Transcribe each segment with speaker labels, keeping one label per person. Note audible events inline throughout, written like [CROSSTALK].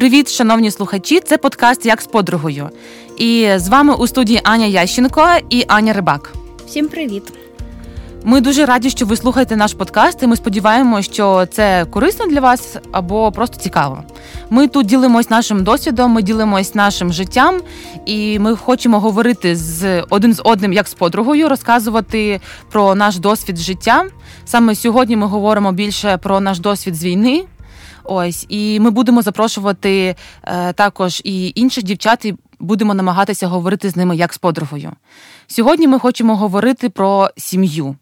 Speaker 1: Привіт, шановні слухачі! Це подкаст як з подругою. І з вами у студії Аня Ященко і Аня Рибак.
Speaker 2: Всім привіт!
Speaker 1: Ми дуже раді, що ви слухаєте наш подкаст, і ми сподіваємося, що це корисно для вас або просто цікаво. Ми тут ділимось нашим досвідом, ми ділимось нашим життям, і ми хочемо говорити з один з одним, як з подругою, розказувати про наш досвід життя. Саме сьогодні ми говоримо більше про наш досвід з війни. Ось і ми будемо запрошувати е, також і інших дівчат, і будемо намагатися говорити з ними як з подругою. Сьогодні ми хочемо говорити про сім'ю.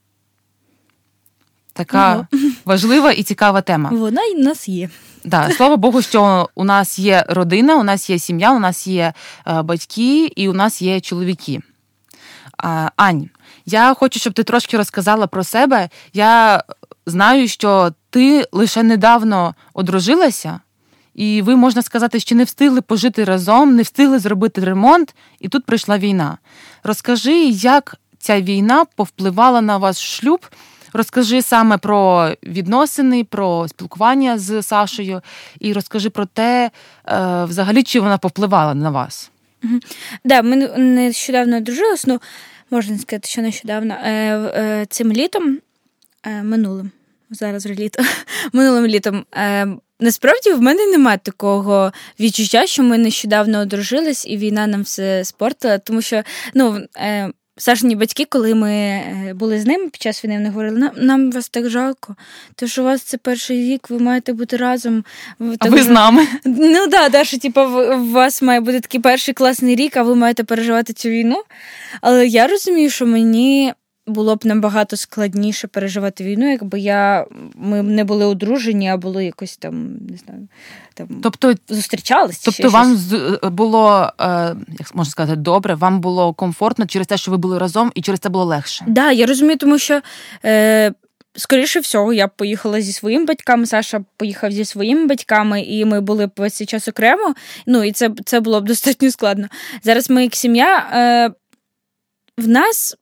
Speaker 1: Така ага. [LAUGHS] важлива і цікава тема.
Speaker 2: Вона й у нас є.
Speaker 1: Да, слава [LAUGHS] Богу, що у нас є родина, у нас є сім'я, у нас є е, батьки і у нас є чоловіки. Ань, я хочу, щоб ти трошки розказала про себе. Я знаю, що ти лише недавно одружилася, і ви, можна сказати, ще не встигли пожити разом, не встигли зробити ремонт, і тут прийшла війна. Розкажи, як ця війна повпливала на ваш шлюб. Розкажи саме про відносини, про спілкування з Сашою, і розкажи про те, е, взагалі, чи вона повпливала на вас.
Speaker 2: Угу. Да, ми нещодавно одружились, ну можна сказати, що нещодавно е, е, цим літом минулим зараз вже літо, [LAUGHS] минулим літом. Е, Насправді в мене немає такого відчуття, що ми нещодавно одружились, і війна нам все спортила, тому що ну. Е, Сашні батьки, коли ми е, були з ними під час війни, вони говорили, нам нам вас так жалко, тому що у вас це перший рік, ви маєте бути разом.
Speaker 1: А ви з нами?
Speaker 2: Ну да, да, що типу, у вас має бути такий перший класний рік, а ви маєте переживати цю війну. Але я розумію, що мені було б набагато складніше переживати війну, якби я ми не були одружені, а були якось там, не знаю, там тобто зустрічались.
Speaker 1: Тобто вам було, е, як можна сказати, добре, вам було комфортно через те, що ви були разом, і через це було легше.
Speaker 2: Так, да, я розумію, тому що. Е, Скоріше всього, я поїхала зі своїми батьками, Саша поїхав зі своїми батьками, і ми були б весь цей час окремо. Ну і це це було б [LAUGHS] достатньо складно. Зараз ми, як сім'я, е, в нас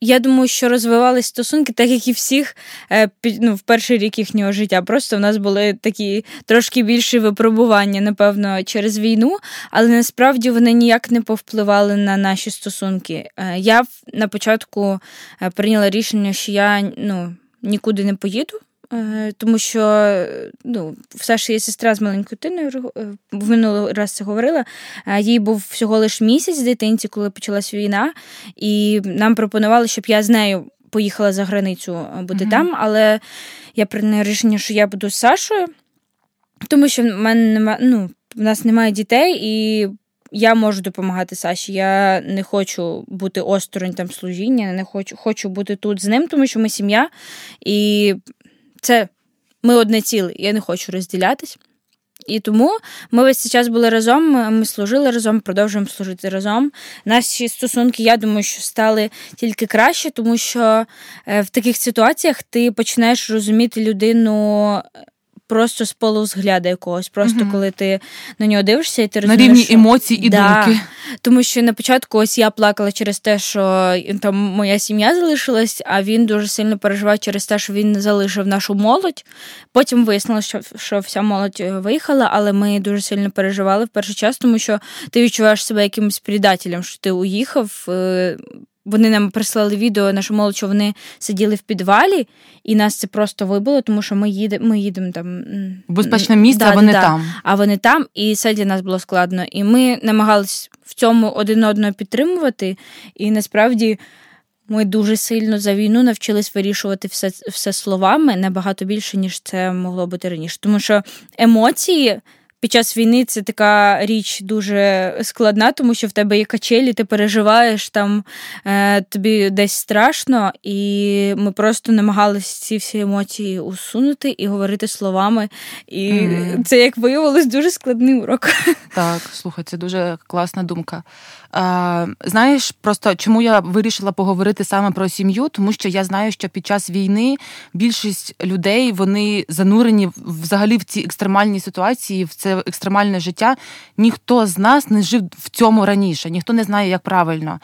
Speaker 2: я думаю, що розвивались стосунки, так як і всіх е, ну, в перший рік їхнього життя. Просто в нас були такі трошки більші випробування, напевно, через війну, але насправді вони ніяк не повпливали на наші стосунки. Е, я на початку е, прийняла рішення, що я ну, нікуди не поїду. Е, тому що ну, в Саші є сестра з маленькою дитиною, е, в минулий раз це говорила. Їй був всього лиш місяць дитинці, коли почалась війна, і нам пропонували, щоб я з нею поїхала за границю е, бути mm там, але я прийняла рішення, що я буду з Сашою, тому що в мене немає, ну, в нас немає дітей, і я можу допомагати Саші. Я не хочу бути осторонь там служіння, не хочу хочу бути тут з ним, тому що ми сім'я. І це ми одне ціле, я не хочу розділятись. І тому ми весь цей час були разом, ми служили разом, продовжуємо служити разом. Наші стосунки, я думаю, що стали тільки краще, тому що е, в таких ситуаціях ти починаєш розуміти людину просто з полузгляда якогось. Просто угу. коли ти на нього дивишся, і ти розумієш,
Speaker 1: на рівні
Speaker 2: що...
Speaker 1: емоцій і
Speaker 2: да.
Speaker 1: думки.
Speaker 2: Тому що на початку ось я плакала через те, що там моя сім'я залишилась, а він дуже сильно переживав через те, що він залишив нашу молодь. Потім вияснилося, що що вся молодь е, виїхала, але ми дуже сильно переживали в перший час, тому що ти відчуваєш себе якимось предателем, що ти уїхав. Вони нам прислали відео, нашу молодь, що вони сиділи в підвалі, і нас це просто вибило, тому що ми їдемо ми їдемо там.
Speaker 1: Безпечне місце, да, а вони да, там.
Speaker 2: А вони там, і це для нас було складно. І ми намагались в цьому один одного підтримувати. І насправді ми дуже сильно за війну навчились вирішувати все, все словами набагато більше, ніж це могло бути раніше. Тому що емоції під час війни це така річ дуже складна, тому що в тебе є качелі, ти переживаєш там, е, тобі десь страшно, і ми просто намагалися ці всі емоції усунути і говорити словами. І mm-hmm. це, як виявилось, дуже складний урок. [LAUGHS]
Speaker 1: Так, слухай, це дуже класна думка. Знаєш, просто чому я вирішила поговорити саме про сім'ю, тому що я знаю, що під час війни більшість людей вони занурені взагалі в ці екстремальні ситуації, в це це екстремальне життя. Ніхто з нас не жив в цьому раніше, ніхто не знає, як правильно.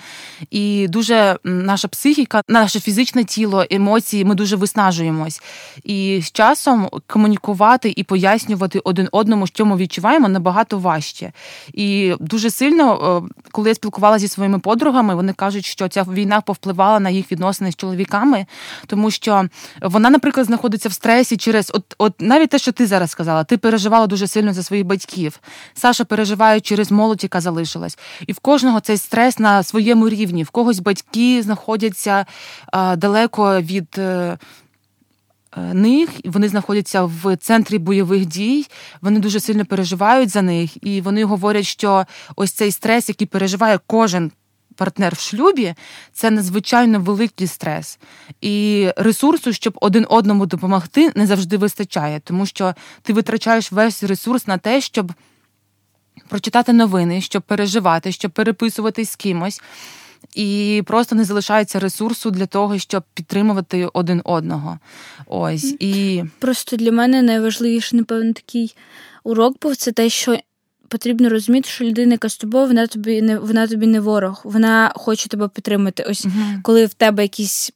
Speaker 1: І дуже наша психіка, наше фізичне тіло, емоції, ми дуже виснажуємось. І з часом комунікувати і пояснювати один одному, що ми відчуваємо, набагато важче. І дуже сильно, е, коли я спілкувалася зі своїми подругами, вони кажуть, що ця війна повпливала на їх відносини з чоловіками, тому що вона, наприклад, знаходиться в стресі через от, от навіть те, що ти зараз сказала, ти переживала дуже сильно за своїх батьків. Саша переживає через молодь, яка залишилась. І в кожного цей стрес на своєму рівні. В когось батьки знаходяться а, далеко від. Е, е, них вони знаходяться в центрі бойових дій, вони дуже сильно переживають за них, і вони говорять, що ось цей стрес, який переживає кожен партнер в шлюбі, це надзвичайно великий стрес. І ресурсу, щоб один одному допомогти, не завжди вистачає, тому що ти витрачаєш весь ресурс на те, щоб прочитати новини, щоб переживати, щоб переписуватись з кимось. І просто не залишається ресурсу для того, щоб підтримувати один одного. Ось і
Speaker 2: просто для мене найважливіший, напевно, такий урок був це те, що потрібно розуміти, що людина, яка з тобою, вона тобі не вона тобі не ворог, вона хоче тебе підтримати. Ось угу. коли в тебе якісь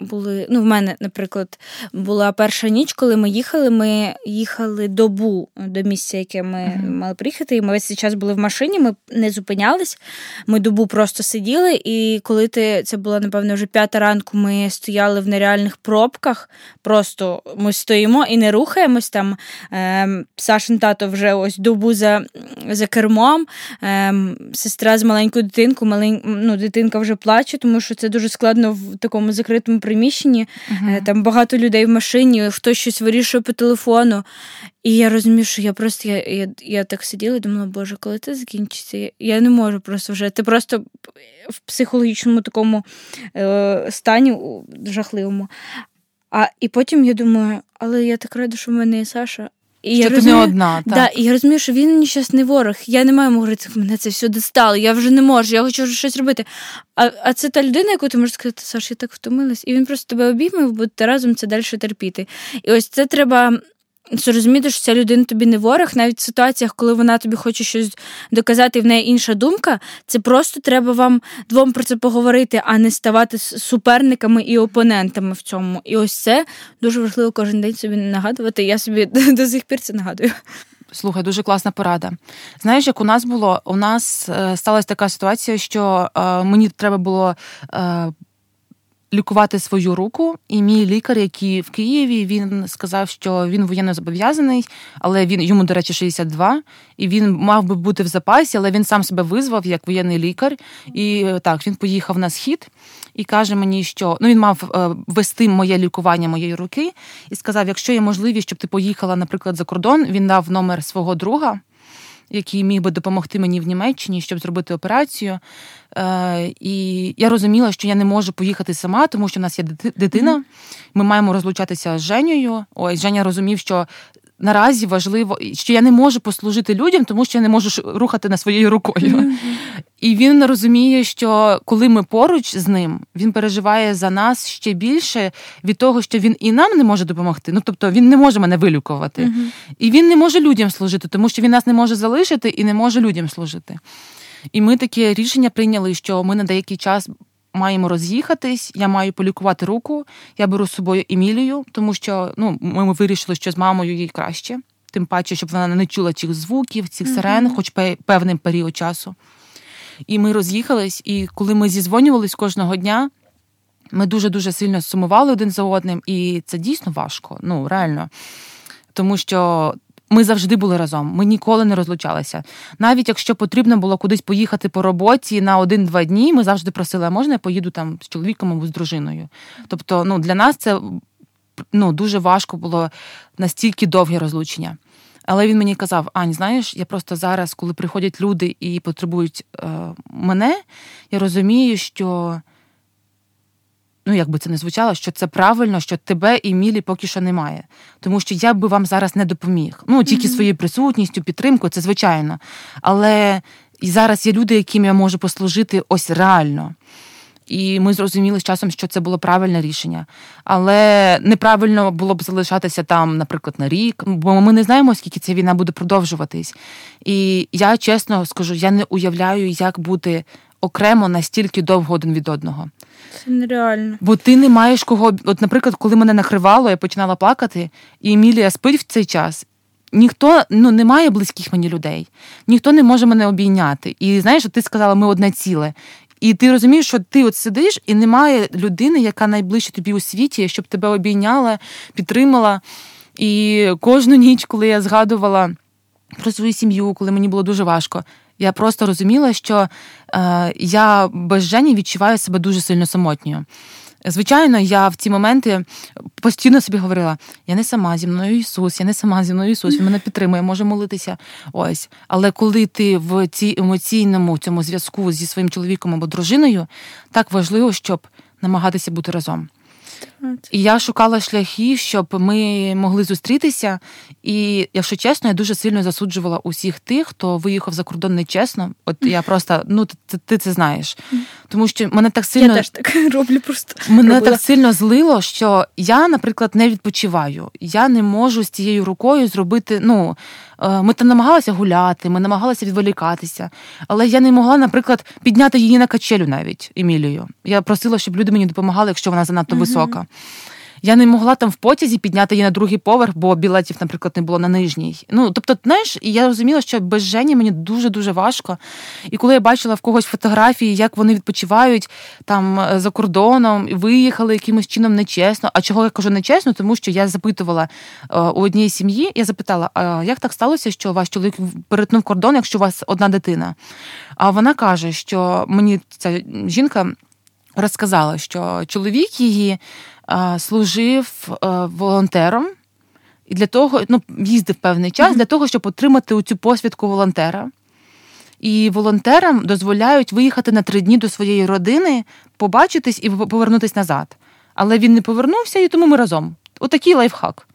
Speaker 2: були. Ну, в мене, наприклад, була перша ніч, коли ми їхали. Ми їхали добу до місця, яке ми uh-huh. мали приїхати. І ми весь цей час були в машині, ми не зупинялись. Ми добу просто сиділи. І коли ти це була, напевно, вже п'ята ранку, ми стояли в нереальних пробках. Просто ми стоїмо і не рухаємось там. Ем, Сашин тато вже ось добу за за кермом. Ем, Сестра з маленькою дитинкою, малень... ну, дитинка вже плаче, тому що це дуже складно в такому закритому приміщенні, uh-huh. там багато людей в машині, хтось щось вирішує по телефону. І я розумію, що я просто я я, я так сиділа і думала, Боже, коли це закінчиться, я не можу просто вже. Ти просто в психологічному такому е, стані жахливому. А і потім я думаю, але я так рада, що в мене є Саша.
Speaker 1: І що я ти розумію, не одна.
Speaker 2: так. Да, І я розумію, що він щас не ворог. Я не маю говорити, мене це все достало, я вже не можу, я хочу щось робити. А а це та людина, яку ти можеш сказати, Саш, я так втомилась, і він просто тебе обійме, будете разом це далі терпіти. І ось це треба Розуміти, що ця людина тобі не ворог, навіть в ситуаціях, коли вона тобі хоче щось доказати, і в неї інша думка, це просто треба вам двом про це поговорити, а не ставати суперниками і опонентами в цьому. І ось це дуже важливо кожен день собі нагадувати. Я собі [LAUGHS] до сих пір це нагадую.
Speaker 1: Слухай, дуже класна порада. Знаєш, як у нас було? У нас е, сталася така ситуація, що е, мені треба було. Е, лікувати свою руку. І мій лікар, який в Києві, він сказав, що він воєнно зобов'язаний, але він йому, до речі, 62, і він мав би бути в запасі, але він сам себе визвав як воєнний лікар. І так, він поїхав на схід і каже мені, що ну він мав е, вести моє лікування моєї руки, і сказав: якщо є можливість, щоб ти поїхала, наприклад, за кордон, він дав номер свого друга який міг би допомогти мені в Німеччині, щоб зробити операцію. Е, І я розуміла, що я не можу поїхати сама, тому що в нас є дитина. Ми маємо розлучатися з Женєю. Ось Женя розумів, що наразі важливо, що я не можу послужити людям, тому що я не можу рухати на своєю рукою. Mm-hmm. І він розуміє, що коли ми поруч з ним, він переживає за нас ще більше від того, що він і нам не може допомогти. Ну тобто він не може мене вилікувати. Mm-hmm. І він не може людям служити, тому що він нас не може залишити і не може людям служити. І ми таке рішення прийняли, що ми на деякий час маємо роз'їхатись, я маю полікувати руку, я беру з собою Емілію, тому що ну, ми вирішили, що з мамою їй краще, тим паче, щоб вона не чула цих звуків, цих сирен, mm-hmm. хоч певний період часу. І ми роз'їхались, і коли ми зізвонювались кожного дня, ми дуже-дуже сильно сумували один за одним, і це дійсно важко, ну реально. Тому що ми завжди були разом, ми ніколи не розлучалися. Навіть якщо потрібно було кудись поїхати по роботі на один-два дні, ми завжди просили, а можна я поїду там з чоловіком або з дружиною. Тобто, ну для нас це ну, дуже важко було настільки довге розлучення. Але він мені казав: Ань, знаєш, я просто зараз, коли приходять люди і потребують е, мене, я розумію, що ну як би це не звучало, що це правильно, що тебе і Мілі поки що немає. Тому що я би вам зараз не допоміг. Ну, тільки mm-hmm. своєю присутністю, підтримкою, це звичайно. Але і зараз є люди, яким я можу послужити ось реально. І ми зрозуміли з часом, що це було правильне рішення. Але неправильно було б залишатися там, наприклад, на рік, бо ми не знаємо, скільки ця війна буде продовжуватись. І я чесно скажу, я не уявляю, як бути окремо настільки довго один від одного.
Speaker 2: Це нереально.
Speaker 1: Бо ти не маєш кого. От, наприклад, коли мене накривало, я починала плакати, і Емілія спить в цей час. Ніхто ну не має близьких мені людей, ніхто не може мене обійняти. І знаєш, ти сказала, ми одне ціле. І ти розумієш, що ти от сидиш, і немає людини, яка найближче тобі у світі, щоб тебе обійняла, підтримала. І кожну ніч, коли я згадувала про свою сім'ю, коли мені було дуже важко, я просто розуміла, що е, я без Жені відчуваю себе дуже сильно самотньою. Звичайно, я в ці моменти постійно собі говорила: я не сама зі мною Ісус, я не сама зі мною Ісус, він мене підтримує, може молитися. Ось. Але коли ти в цій емоційному цьому зв'язку зі своїм чоловіком або дружиною, так важливо, щоб намагатися бути разом. І я шукала шляхи, щоб ми могли зустрітися. І, якщо чесно, я дуже сильно засуджувала усіх тих, хто виїхав за кордон нечесно. От я просто ну ти, ти це знаєш. Тому що мене так сильно
Speaker 2: Я теж так [LAUGHS] роблю просто
Speaker 1: мене
Speaker 2: робила.
Speaker 1: так сильно злило, що я, наприклад, не відпочиваю. Я не можу з цією рукою зробити. Ну ми там намагалися гуляти, ми намагалися відволікатися, але я не могла, наприклад, підняти її на качелю навіть Емілію. Я просила, щоб люди мені допомагали, якщо вона занадто висока. Я не могла там в потязі підняти її на другий поверх, бо білетів, наприклад, не було на нижній. Ну тобто, знаєш, і я розуміла, що без Жені мені дуже дуже важко. І коли я бачила в когось фотографії, як вони відпочивають там е, за кордоном, виїхали якимось чином нечесно. А чого я кажу нечесно? Тому що я запитувала е, у однієї сім'ї, я запитала, а як так сталося, що ваш чоловік перетнув кордон, якщо у вас одна дитина? А вона каже, що мені ця жінка розказала, що чоловік її служив а, волонтером і для того, ну, їздив певний час для того, щоб отримати цю посвідку волонтера. І волонтерам дозволяють виїхати на три дні до своєї родини, побачитись і повернутись назад. Але він не повернувся, і тому ми разом. Отакий лайфхак.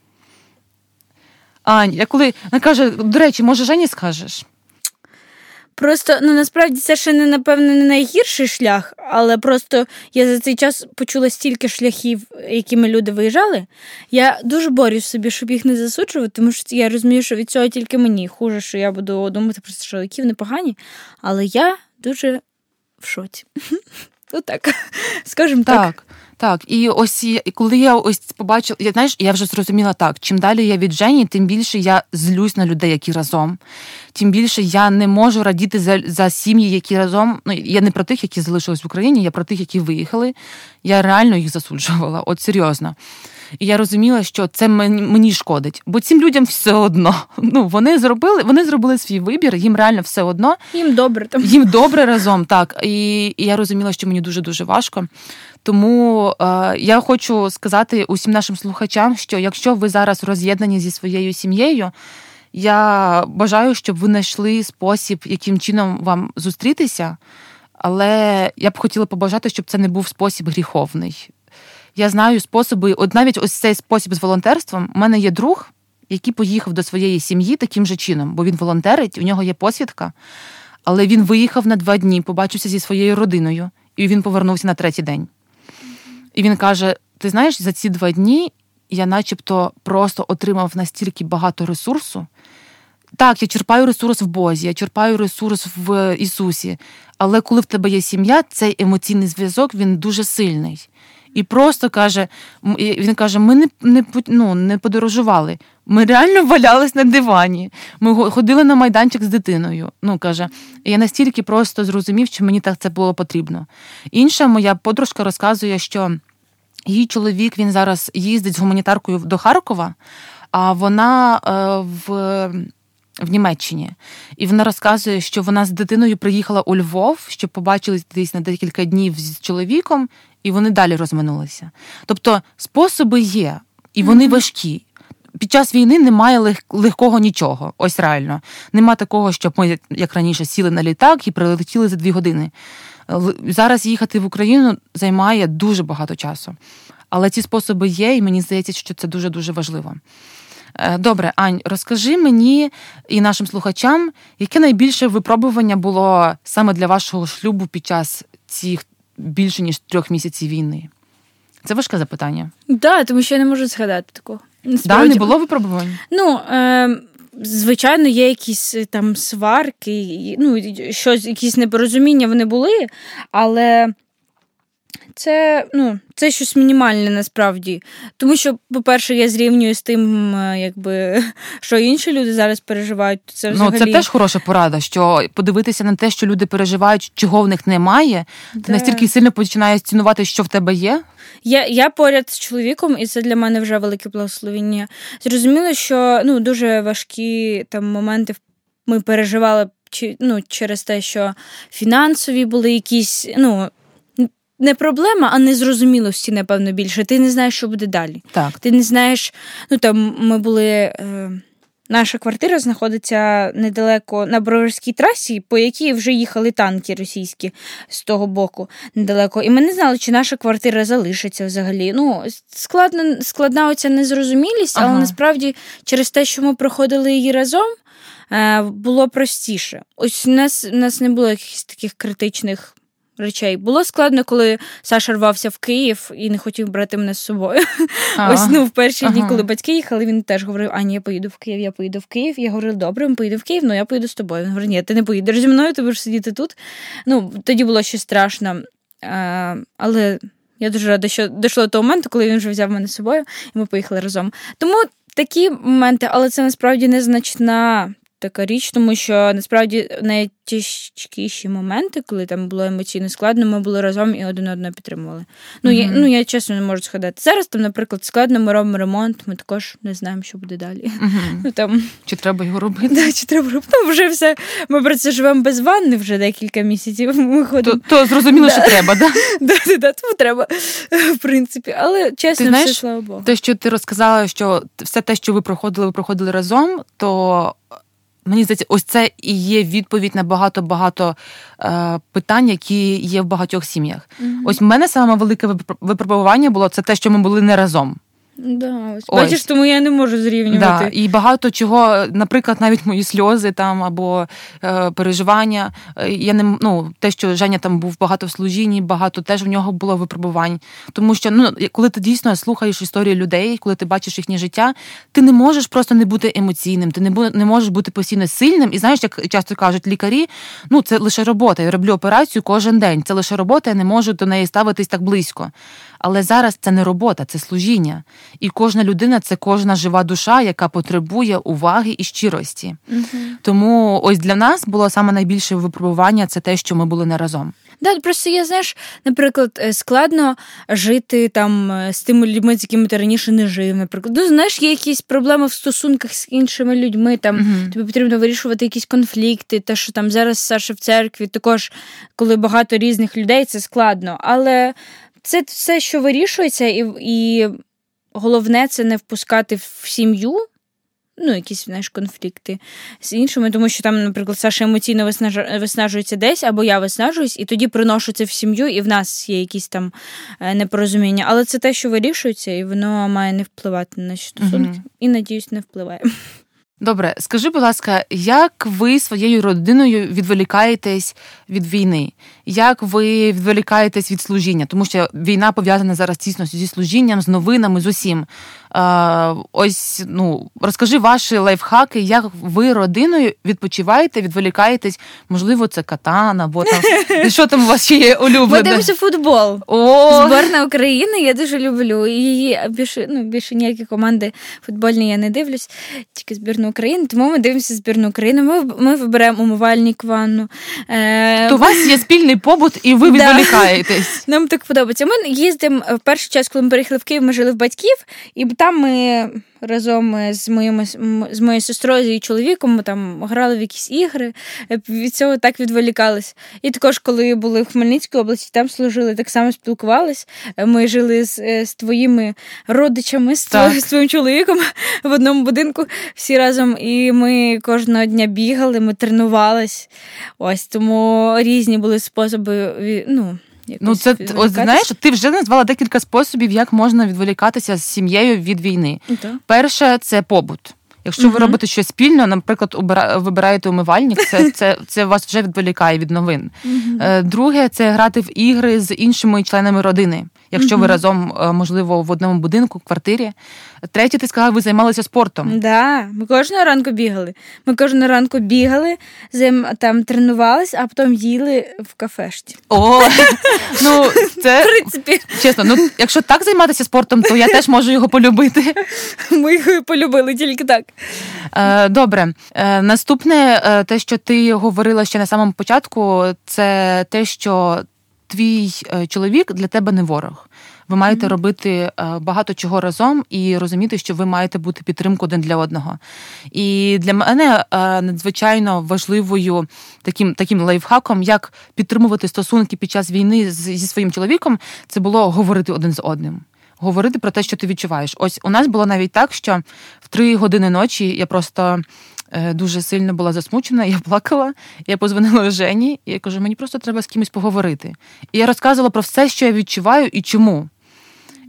Speaker 1: Ань, я коли вона каже, до речі, може, Жені скажеш?
Speaker 2: Просто ну насправді це ще не напевно не найгірший шлях, але просто я за цей час почула стільки шляхів, якими люди виїжджали. Я дуже борюсь собі, щоб їх не засуджувати, тому що я розумію, що від цього тільки мені хуже, що я буду думати про чоловіків непогані. Але я дуже в шоці. Отак, [LAUGHS] скажімо так.
Speaker 1: Так. Так, і ось і коли я ось побачила, я знаєш, я вже зрозуміла так. Чим далі я від Жені, тим більше я злюсь на людей, які разом. Тим більше я не можу радіти за за сім'ї, які разом. Ну я не про тих, які залишились в Україні, я про тих, які виїхали. Я реально їх засуджувала, от серйозно. І я розуміла, що це мені, шкодить, бо цим людям все одно. [LAUGHS] Ну вони зробили, вони зробили свій вибір, їм реально все одно.
Speaker 2: Їм добре там.
Speaker 1: Їм добре разом, так. І, і я розуміла, що мені дуже дуже важко. Тому е, я хочу сказати усім нашим слухачам, що якщо ви зараз роз'єднані зі своєю сім'єю, я бажаю, щоб ви знайшли спосіб, яким чином вам зустрітися. Але я б хотіла побажати, щоб це не був спосіб гріховний. Я знаю способи, от навіть ось цей спосіб з волонтерством. У мене є друг, який поїхав до своєї сім'ї таким же чином, бо він волонтерить, у нього є посвідка, але він виїхав на два дні, побачився зі своєю родиною, і він повернувся на третій день. І він каже: Ти знаєш, за ці два дні я начебто просто отримав настільки багато ресурсу. Так, я черпаю ресурс в Бозі, я черпаю ресурс в Ісусі. Але коли в тебе є сім'я, цей емоційний зв'язок він дуже сильний. І просто каже, він каже: ми не не, ну, не подорожували. Ми реально валялись на дивані. Ми ходили на майданчик з дитиною. Ну каже, я настільки просто зрозумів, що мені так це було потрібно. Інша моя подружка розказує, що її чоловік він зараз їздить з гуманітаркою до Харкова, а вона е, в. В Німеччині, і вона розказує, що вона з дитиною приїхала у Львов, щоб побачились десь на декілька днів з чоловіком, і вони далі розминулися. Тобто способи є, і вони mm-hmm. важкі. Під час війни немає лег- легкого нічого. Ось реально. Нема такого, щоб ми, як раніше, сіли на літак і прилетіли за дві години. Зараз їхати в Україну займає дуже багато часу. Але ці способи є, і мені здається, що це дуже дуже важливо. Е, добре, Ань, розкажи мені і нашим слухачам, яке найбільше випробування було саме для вашого шлюбу під час цих більше ніж трьох місяців війни? Це важке запитання.
Speaker 2: Так, да, тому що я не можу згадати такого.
Speaker 1: Да, не було випробувань?
Speaker 2: Ну, е, звичайно, є якісь е, там сварки, ну, щось, якісь непорозуміння вони були, але це ну, це щось мінімальне насправді. Тому що, по-перше, я зрівнюю з тим, е, якби [LAUGHS] що інші люди зараз переживають. Це взагалі...
Speaker 1: Ну, це теж хороша порада, що подивитися на те, що люди переживають, чого в них немає, да. ти настільки сильно починаєш цінувати, що в тебе є.
Speaker 2: Я я поряд з чоловіком, і це для мене вже велике благословення. Зрозуміло, що ну, дуже важкі там моменти ми переживали Чи ну, через те, що фінансові були якісь. ну, не проблема, а незрозумілості, напевно, більше. Ти не знаєш, що буде далі.
Speaker 1: Так.
Speaker 2: Ти не знаєш, ну там ми були. Е, Наша квартира знаходиться недалеко на Броварській трасі, по якій вже їхали танки російські з того боку недалеко. І ми не знали, чи наша квартира залишиться взагалі. Ну, складна, складна оця незрозумілість, ага. але насправді через те, що ми проходили її разом, е, було простіше. Ось у нас у нас не було якихось таких критичних речей. Було складно, коли Саша рвався в Київ і не хотів брати мене з собою. А, Ось ну в перші дні, коли батьки їхали, він теж говорив: Ані, я поїду в Київ, я поїду в Київ. Я говорю, добре, ми поїду в Київ, але я поїду з тобою. Він говорить, ні, ти не поїдеш зі мною, ти будеш сидіти тут. Ну, тоді було щось страшно. А, Але я дуже рада, що дійшло до того моменту, коли він вже взяв мене з собою, і ми поїхали разом. Тому такі моменти, але це насправді незначна така річ, тому що насправді найтяжкіші моменти, коли там було емоційно складно, ми були разом і один одного підтримували. Ну, mm-hmm. я, ну я чесно не можу згадати. Зараз там, наприклад, складно, ми робимо ремонт, ми також не знаємо, що буде далі.
Speaker 1: Mm-hmm. Ну, там... Чи треба його робити?
Speaker 2: Да, Чи треба робити? Ну, вже все. Ми про це живемо без ванни вже декілька місяців. Ми ходимо...
Speaker 1: То, то зрозуміло, що треба, [LAUGHS] да?
Speaker 2: Да, да, тому треба, в принципі. Але чесно,
Speaker 1: ти знаєш,
Speaker 2: все, слава Богу.
Speaker 1: Те, що ти розказала, що все те, що ви проходили, ви проходили разом, то Мені здається, ось це і є відповідь на багато-багато е, питань, які є в багатьох сім'ях. Угу. Ось в мене саме велике випробування було це те, що ми були не разом.
Speaker 2: Да, ось. ось. Бачиш, тому я не можу зрівнювати.
Speaker 1: Да, І багато чого, наприклад, навіть мої сльози там або е, переживання. Е, я не ну, те, що Женя там був багато в служінні, багато теж в нього було випробувань. Тому що ну, коли ти дійсно слухаєш історії людей, коли ти бачиш їхнє життя, ти не можеш просто не бути емоційним, ти не бу, не можеш бути постійно сильним. І знаєш, як часто кажуть лікарі, ну це лише робота. Я роблю операцію кожен день. Це лише робота, я не можу до неї ставитись так близько. Але зараз це не робота, це служіння. І кожна людина це кожна жива душа, яка потребує уваги і щирості. Угу. Тому ось для нас було саме найбільше випробування це те, що ми були не разом.
Speaker 2: Да, просто я знаєш, наприклад, е, складно жити там е, з тими людьми, з якими ти раніше не жив. Наприклад, ну знаєш, є якісь проблеми в стосунках з іншими людьми. Там uh тобі потрібно вирішувати якісь конфлікти. Те, що там зараз Саша в церкві, також коли багато різних людей, це складно. Але це все, що вирішується, і і головне це не впускати в сім'ю. Ну, якісь знаєш, конфлікти з іншими, тому що там, наприклад, Саша емоційно виснажується десь, або я виснажуюсь, і тоді приношу це в сім'ю, і в нас є якісь там е, непорозуміння. Але це те, що вирішується, і воно має не впливати на наші стосунки. Угу. І надіюсь, не впливає.
Speaker 1: Добре, скажи, будь ласка, як ви своєю родиною відволікаєтесь від війни? Як ви відволікаєтесь від служіння? Тому що війна пов'язана зараз тісно зі служінням, з новинами, з усім. Ось ну розкажи ваші лайфхаки, як ви родиною відпочиваєте, відволікаєтесь? Можливо, це катан або там [LAUGHS] що там у вас ще є улюблене?
Speaker 2: Ми Дивимося футбол. О! Зборна України. Я дуже люблю. І її більше ну більше ніякі команди футбольні я не дивлюсь, тільки збірну України. Тому ми дивимося збірну України. Ми ми виберемо умивальник ванну.
Speaker 1: Е... То у вас є спільний побут, і ви [LAUGHS] відволікаєтесь.
Speaker 2: Нам так подобається. Ми їздимо в перший час, коли ми переїхали в Київ, ми жили в батьків, і там ми разом з моїми з моєю сестрою і чоловіком ми там грали в якісь ігри, від цього так відволікались. І також, коли були в Хмельницькій області, там служили, так само спілкувались. Ми жили з е, з твоїми родичами, з, твоїм, з твоїм чоловіком в одному будинку всі разом. І ми кожного дня бігали, ми тренувались. Ось тому різні були способи. ну,
Speaker 1: Ну, це от, знаєш, ти вже назвала декілька способів, як можна відволікатися з сім'єю від війни.
Speaker 2: Да.
Speaker 1: Перше це побут. Якщо ви робите щось спільно, наприклад, вибираєте умивальник, це [LAUGHS] це, це вас вже відволікає від новин. Друге, це грати в ігри з іншими членами родини якщо ви разом, е, можливо, в одному будинку, квартирі. Третє, ти сказала, ви займалися спортом.
Speaker 2: Да, ми кожного ранку бігали. Ми кожного ранку бігали, там тренувалися, а потім їли в кафешті.
Speaker 1: О, [LAUGHS] ну це в принципі. чесно. Ну якщо так займатися спортом, то я теж можу його полюбити. [LAUGHS]
Speaker 2: Ми його полюбили тільки так.
Speaker 1: Е, добре, е, наступне, те, що ти говорила ще на самому початку, це те, що твій е, чоловік для тебе не ворог. Ви маєте mm-hmm. робити е, багато чого разом і розуміти, що ви маєте бути підтримкою один для одного. І для мене е, надзвичайно важливою таким таким лайфхаком, як підтримувати стосунки під час війни зі своїм чоловіком, це було говорити один з одним. Говорити про те, що ти відчуваєш. Ось у нас було навіть так, що в три години ночі я просто дуже сильно була засмучена, я плакала. Я позвонила Жені, і я кажу, мені просто треба з кимось поговорити. І я розказувала про все, що я відчуваю і чому.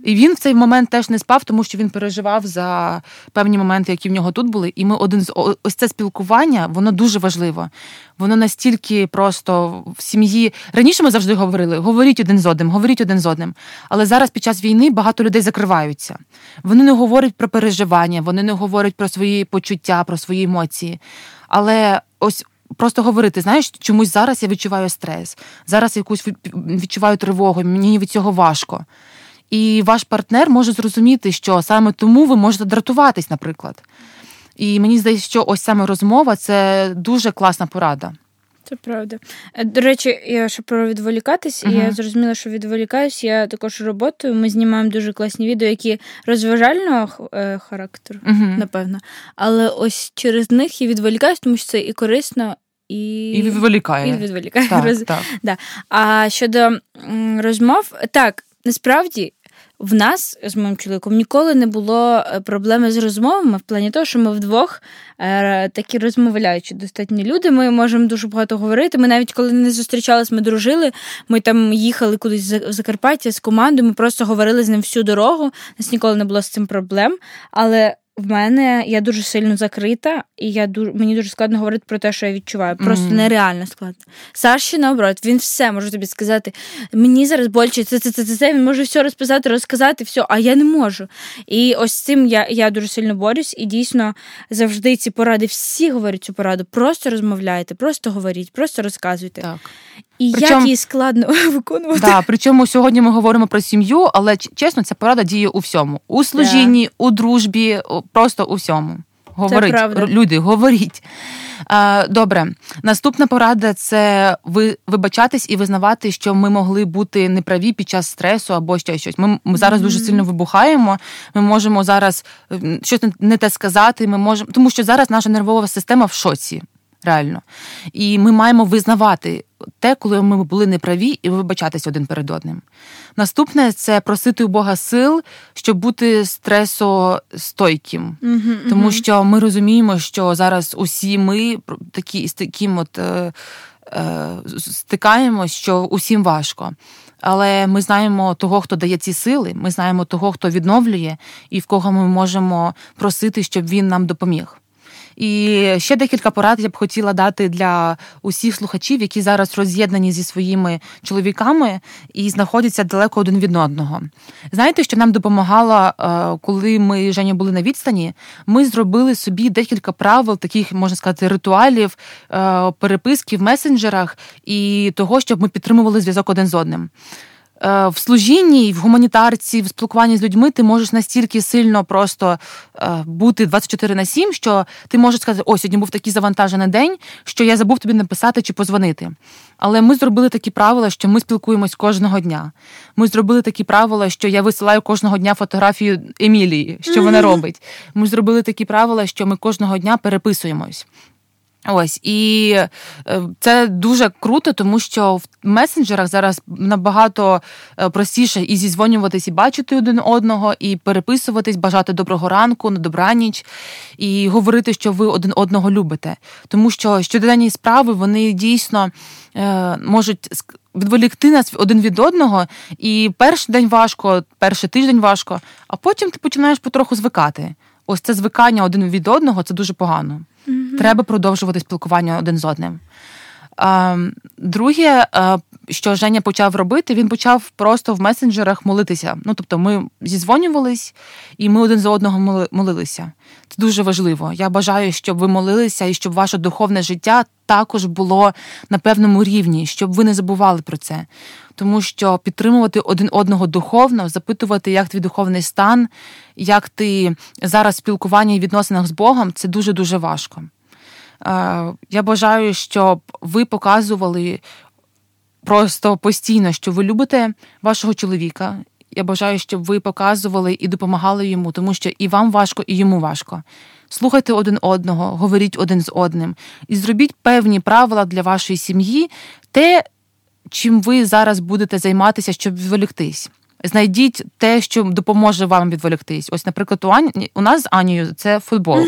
Speaker 1: І він в цей момент теж не спав, тому що він переживав за певні моменти, які в нього тут були. І ми один з ось це спілкування, воно дуже важливо. Воно настільки просто в сім'ї. Раніше ми завжди говорили: говоріть один з одним, говоріть один з одним. Але зараз під час війни багато людей закриваються. Вони не говорять про переживання, вони не говорять про свої почуття, про свої емоції. Але ось. Просто говорити, знаєш, чомусь зараз я відчуваю стрес, зараз якусь відчуваю тривогу, мені від цього важко. І ваш партнер може зрозуміти, що саме тому ви можете дратуватись, наприклад. І мені здається, що ось саме розмова це дуже класна порада.
Speaker 2: Це правда. Е, до речі, я ще про відволікатись, uh-huh. я зрозуміла, що відволікаюсь. Я також роботою. Ми знімаємо дуже класні відео, які розважального е, характеру, uh-huh. напевно. Але ось через них я відволікаюсь, тому що це і корисно. І
Speaker 1: і відволікає.
Speaker 2: І відволікає. Так, Роз... так. Да. А щодо розмов, так, насправді в нас з моїм чоловіком ніколи не було е, проблеми з розмовами в плані того, що ми вдвох е, такі розмовляючі достатні люди. Ми можемо дуже багато говорити. Ми навіть коли не зустрічались, ми дружили. Ми там їхали кудись в Закарпаття з командою. Ми просто говорили з ним всю дорогу. У Нас ніколи не було з цим проблем. Але в мене я дуже сильно закрита, і я дуже мені дуже складно говорити про те, що я відчуваю. Просто mm-hmm. нереально складно. Саші, наоборот, він все може тобі сказати. Мені зараз боляче, це це, це, це, це. Він може все розписати, розказати, все, а я не можу. І ось з цим я я дуже сильно борюсь, і дійсно завжди ці поради, всі говорять цю пораду. Просто розмовляйте, просто говоріть, просто розказуйте. Так. І причому, як її складно [LAUGHS] виконувати.
Speaker 1: Да, Причому сьогодні ми говоримо про сім'ю, але чесно, ця порада діє у всьому: у служінні, да. у дружбі, просто у всьому. Говорить, люди, говоріть. Добре, наступна порада це ви вибачатись і визнавати, що ми могли бути неправі під час стресу або ще щось. Ми, ми зараз mm-hmm. дуже сильно вибухаємо. Ми можемо зараз щось не те сказати. Ми можемо, тому що зараз наша нервова система в шоці реально. І ми маємо визнавати те, коли ми були неправі, і вибачатись один перед одним. Наступне це просити у Бога сил, щоб бути стресостойким. Mm-hmm, Тому що ми розуміємо, що зараз усі ми такі з таким от. Е, е, Стикаємось, що усім важко. Але ми знаємо того, хто дає ці сили, ми знаємо того, хто відновлює, і в кого ми можемо просити, щоб він нам допоміг. І ще декілька порад я б хотіла дати для усіх слухачів, які зараз роз'єднані зі своїми чоловіками і знаходяться далеко один від одного. Знаєте, що нам допомагало, е, коли ми Женя були на відстані? Ми зробили собі декілька правил, таких можна сказати, ритуалів, е, переписки в месенджерах і того, щоб ми підтримували зв'язок один з одним. Е, в служінні, в гуманітарці, в спілкуванні з людьми ти можеш настільки сильно просто е, бути 24 на 7, що ти можеш сказати, о, сьогодні був такий завантажений день, що я забув тобі написати чи позвонити. Але ми зробили такі правила, що ми спілкуємось кожного дня. Ми зробили такі правила, що я висилаю кожного дня фотографію Емілії, що вона робить. Ми зробили такі правила, що ми кожного дня переписуємось. Ось і е, це дуже круто, тому що в месенджерах зараз набагато е, простіше і зізвонюватись, і бачити один одного, і переписуватись, бажати доброго ранку, на добраніч, і говорити, що ви один одного любите. Тому що щоденні справи вони дійсно е, можуть відволікти нас один від одного, і перший день важко, перший тиждень важко, а потім ти починаєш потроху звикати. Ось це звикання один від одного це дуже погано. Треба продовжувати спілкування один з одним. Друге, що Женя почав робити, він почав просто в месенджерах молитися. Ну, тобто, ми зізвонювались і ми один за одного молилися. Це дуже важливо. Я бажаю, щоб ви молилися і щоб ваше духовне життя також було на певному рівні, щоб ви не забували про це. Тому що підтримувати один одного духовно, запитувати, як твій духовний стан, як ти зараз в спілкуванні і відносинах з Богом, це дуже дуже важко. Я бажаю, щоб ви показували просто постійно, що ви любите вашого чоловіка. Я бажаю, щоб ви показували і допомагали йому, тому що і вам важко, і йому важко. Слухайте один одного, говоріть один з одним і зробіть певні правила для вашої сім'ї, те, чим ви зараз будете займатися, щоб відволіктись. Знайдіть те, що допоможе вам відволіктись. Ось, наприклад, у Ані у нас з Анією це футбол.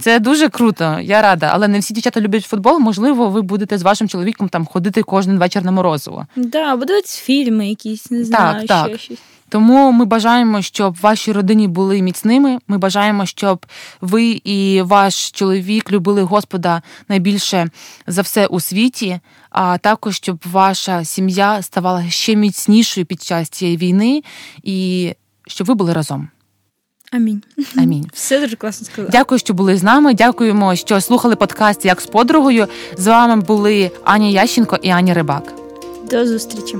Speaker 1: Це дуже круто, я рада. Але не всі дівчата люблять футбол. Можливо, ви будете з вашим чоловіком там ходити кожен вечір на морозиво.
Speaker 2: Так, да, будуть фільми якісь, не знаю, так, ще так. щось.
Speaker 1: Тому ми бажаємо, щоб ваші родині були міцними. Ми бажаємо, щоб ви і ваш чоловік любили Господа найбільше за все у світі, а також щоб ваша сім'я ставала ще міцнішою під час цієї війни, і щоб ви були разом.
Speaker 2: Амінь.
Speaker 1: Амінь. [LAUGHS]
Speaker 2: Все дуже класно сказала.
Speaker 1: Дякую, що були з нами. Дякуємо, що слухали подкаст як з подругою. З вами були Аня Ященко і Аня Рибак.
Speaker 2: До зустрічі.